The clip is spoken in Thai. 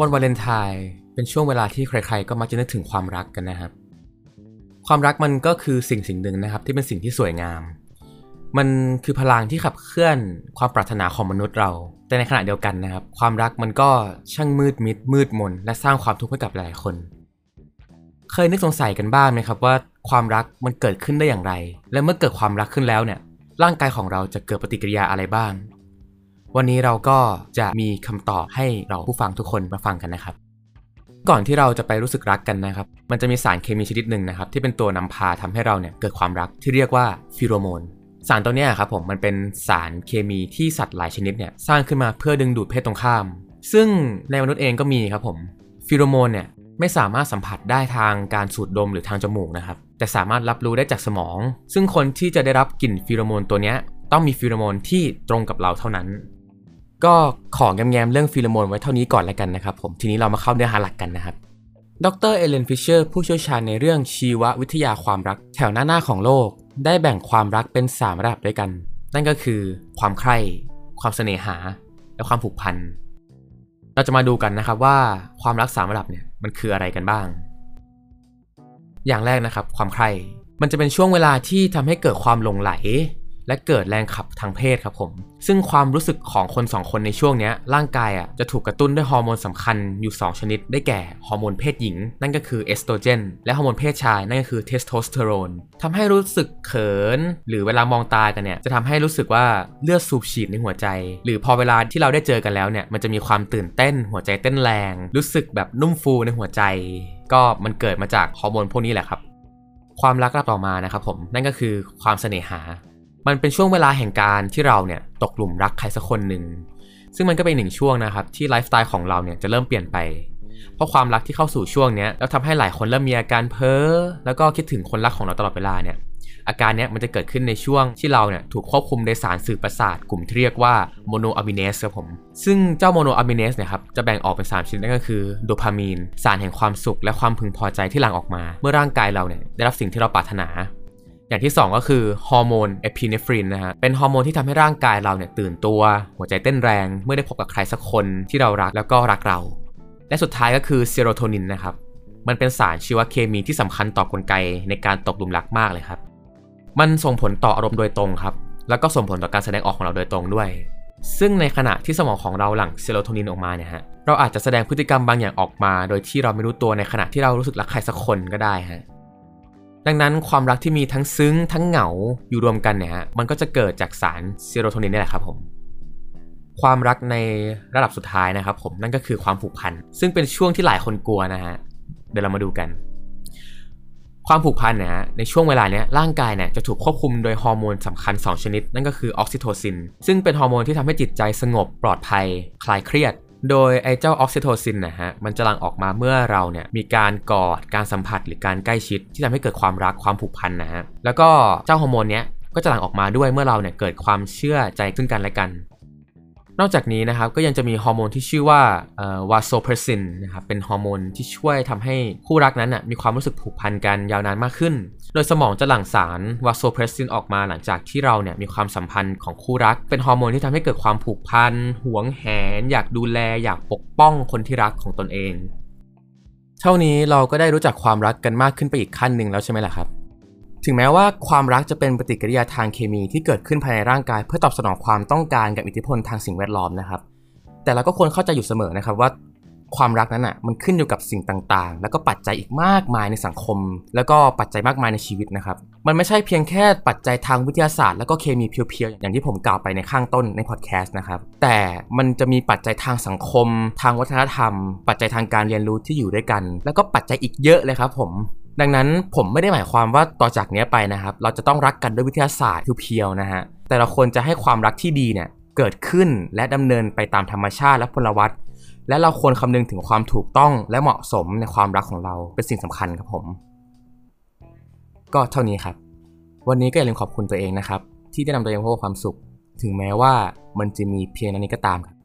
วันวาเลนไทน์เป็นช่วงเวลาที่ใครๆ ก็มักจะนึกถึงความรักกันนะครับ ความรักมันก็คือสิ่งสิ่งหนึ่งนะครับ ที่เป็นสิ่งที่สวยงาม มันคือพลังที่ขับเคลื่อนความปรารถนาของมนุษย์เรา แต่ในขณะเดียวกันนะครับ ความรักมันก็ช่างมืดมิด มืดมน และสร้างความทุกข์ให้กับหลายคน เคยนึกสงสัยกันบ้างไหมครับว่าความรักมันเกิดขึ้นได้อย่างไร และเมื่อเกิดความรักขึ้นแล้วเนี่ย ร่างกายของเราจะเกิดปฏิกิริยาอะไรบ้าง วันนี้เราก็จะมีคำตอบให้เราผู้ฟังทุกคนมาฟังกันนะครับ ก่อนที่เราจะไปรู้สึกรักกันนะครับ มันจะมีสารเคมีชนิดหนึ่งนะครับ ที่เป็นตัวนำพาทำให้เราเนี่ยเกิดความรักที่เรียกว่าฟิโรโมนสารตัวนี้ครับผมมันเป็นสารเคมีที่สัตว์หลายชนิดเนี่ยสร้างขึ้นมาเพื่อดึงดูดเพศตรงข้าม ซึ่งในมนุษย์เองก็มีครับผมฟิโรโมนเนี่ยไม่สามารถสัมผัสได้ทางการสูดดมหรือทางจมูกนะครับ แต่สามารถรับรู้ได้จากสมอง ซึ่งคนที่จะได้รับกลิ่นฟิโรโมนตัวนี้ต้องมีฟิโรโมนที่ตรงกับเราเท่านั้น ก็ขอแง้มๆเรื่องฟิโรโมนไว้เท่านี้ก่อนแล้วกันนะครับผมทีนี้เรามาเข้าเนื้อหาหลักกันนะครับดร. Helen Fisher ผู้เชี่ยวชาญในเรื่องชีววิทยาความรัก แถวหน้าหน้าของโลก ได้แบ่งความรักเป็น 3 ระดับด้วยกัน นั่นก็คือ ความใคร่ความเสน่หา และความผูกพันเราจะมาดูกันนะครับว่าความรักสามระดับเนี่ยมันคืออะไรกันบ้าง อย่างแรกนะครับ ความใคร่มันจะเป็นช่วงเวลาที่ทำให้เกิดความหลงใหล และเกิดแรงขับทางเพศครับผม ซึ่งความรู้สึกของคนสองคนในช่วงนี้ร่างกายอะจะถูกกระตุ้นด้วยฮอร์โมนสำคัญอยู่ 2 ชนิด ได้แก่ฮอร์โมนเพศหญิง นั่นก็คือเอสโตรเจนและฮอร์โมนเพศชายนั่นก็คือเทสโทสเตอโรนทำให้รู้สึกเขิน หรือเวลามองตากันเนี่ยจะทำให้รู้สึกว่าเลือดสูบฉีดในหัวใจ หรือพอเวลาที่เราได้เจอกันแล้วเนี่ยมันจะมีความตื่นเต้น หัวใจเต้นแรง รู้สึกแบบนุ่มฟูในหัวใจ ก็มันเกิดมาจากฮอร์โมนพวกนี้แหละครับความรักรับต่อมานะครับผมนั่นก็คือความเสน่หา มันเป็นช่วงเวลาแห่งการที่เราเนี่ยตกหลุมรักใครสักคนหนึ่ง ซึ่งมันก็เป็นหนึ่งช่วงนะครับที่ไลฟ์สไตล์ของเราเนี่ยจะเริ่มเปลี่ยนไป เพราะความรักที่เข้าสู่ช่วงนี้แล้วทำให้หลายคนเริ่มมีอาการเพ้อแล้วก็คิดถึงคนรักของเราตลอดเวลาเนี่ยอาการนี้มันจะเกิดขึ้นในช่วงที่เราเนี่ยถูกควบคุมโดยสารสื่อประสาทกลุ่มที่เรียกว่าโมโนอะมิเนสครับผม ซึ่งเจ้าโมโนอะมีนส์เนี่ยครับจะแบ่งออกเป็น 3 ชนิดนั่นก็คือโดพามีน สารแห่งความสุข และความพึงพอใจที่หลั่งออกมา เมื่อร่างกายเราเนี่ยได้รับสิ่งที่เราปรารถนา อย่างที่ 2 ก็คือฮอร์โมนเอพิเนฟรินนะฮะ เป็นฮอร์โมนที่ทำให้ร่างกายเราเนี่ยตื่นตัว หัวใจเต้นแรง เมื่อได้พบกับใครสักคนที่เรารักแล้วก็รักเรา และสุดท้ายก็คือเซโรโทนินนะครับ มันเป็นสารชีวเคมีที่สำคัญต่อกลไกในการตกหลุมรักมากเลยครับ มันส่งผลต่ออารมณ์โดยตรงครับ แล้วก็ส่งผลต่อการแสดงออกของเราโดยตรงด้วย ซึ่งในขณะที่สมองของเราหลั่งเซโรโทนินออกมาเนี่ยฮะ เราอาจจะแสดงพฤติกรรมบางอย่างออกมา โดยที่เราไม่รู้ตัวในขณะที่เรารู้สึกรักใครสักคนก็ได้ฮะ ดังนั้นความรักที่มีทั้งซึ้งทั้งเหงาอยู่รวมกันเนี่ยฮะมันก็จะเกิดจากสารเซโรโทนินนี่แหละครับผม ความรักในระดับสุดท้ายนะครับผมนั่นก็คือความผูกพัน ซึ่งเป็นช่วงที่หลายคนกลัวนะฮะเดี๋ยวเรามาดูกัน ความผูกพันเนี่ยในช่วงเวลาเนี้ยร่างกายเนี่ยจะถูกควบคุมโดยฮอร์โมนสำคัญ 2 ชนิด นั่นก็คือออกซิโทซิน ซึ่งเป็นฮอร์โมนที่ทำให้จิตใจสงบปลอดภัย คลายเครียด โดยไอ้เจ้าออกซิโทซินนะฮะ มันจะหลั่งออกมาเมื่อเราเนี่ยมีการกอด การสัมผัสหรือการใกล้ชิดที่ทำให้เกิดความรักความผูกพันนะฮะ แล้วก็เจ้าฮอร์โมนเนี้ยก็จะหลั่งออกมาด้วยเมื่อเราเนี่ยเกิดความเชื่อใจซึ่งกันและกัน นอกจากนี้นะครับก็ยังจะมีฮอร์โมนที่ชื่อว่าวาโซเพรสินนะครับเป็นฮอร์โมนที่ช่วยทำให้คู่รักนั้นนะมีความรู้สึกผูกพันกันยาวนานมากขึ้น โดยสมองจะหลั่งสารวาโซเพรสินออกมาหลังจากที่เราเนี่ยมีความสัมพันธ์ของคู่รัก เป็นฮอร์โมนที่ทำให้เกิดความผูกพันหวงแหน อยากดูแล อยากปกป้องคนที่รักของตนเอง เท่านี้เราก็ได้รู้จักความรักกันมากขึ้นไปอีกขั้นหนึ่งแล้วใช่ไหมล่ะครับ ถึงแม้ว่าความรักจะเป็นปฏิกิริยาทางเคมีที่เกิดขึ้นภายในร่างกาย เพื่อตอบสนองความต้องการกับอิทธิพลทางสิ่งแวดล้อมนะครับ แต่เราก็ควรเข้าใจอยู่เสมอนะครับว่าความรักนั้นอะมันขึ้นอยู่กับสิ่งต่างๆ แล้วก็ปัจจัยอีกมากมายในสังคม แล้วก็ปัจจัยมากมายในชีวิตนะครับ มันไม่ใช่เพียงแค่ปัจจัยทางวิทยาศาสตร์ แล้วก็เคมีเพียวๆ อย่างที่ผมกล่าวไปในข้างต้นในพอดแคสต์นะครับ แต่มันจะมีปัจจัยทางสังคม ทางวัฒนธรรม ปัจจัยทางการเรียนรู้ที่อยู่ด้วยกัน แล้วก็ปัจจัยอีกเยอะเลยครับผม ดังนั้นผมไม่ได้หมายความว่าต่อจากนี้ไปนะครับ เราจะต้องรักกันด้วยวิทยาศาสตร์เพียวๆนะฮะแต่เราควรจะให้ความรักที่ดีเนี่ยเกิดขึ้นและดำเนินไปตามธรรมชาติและพลวัตและเราควรคำนึงถึงความถูกต้องและเหมาะสมในความรักของเราเป็นสิ่งสำคัญครับผม ก็เท่านี้ครับ วันนี้ก็อย่าลืมขอบคุณตัวเองนะครับ ที่ได้นำตัวเองพบความสุข ถึงแม้ว่ามันจะมีเพียงนั้นนี้ก็ตามครับ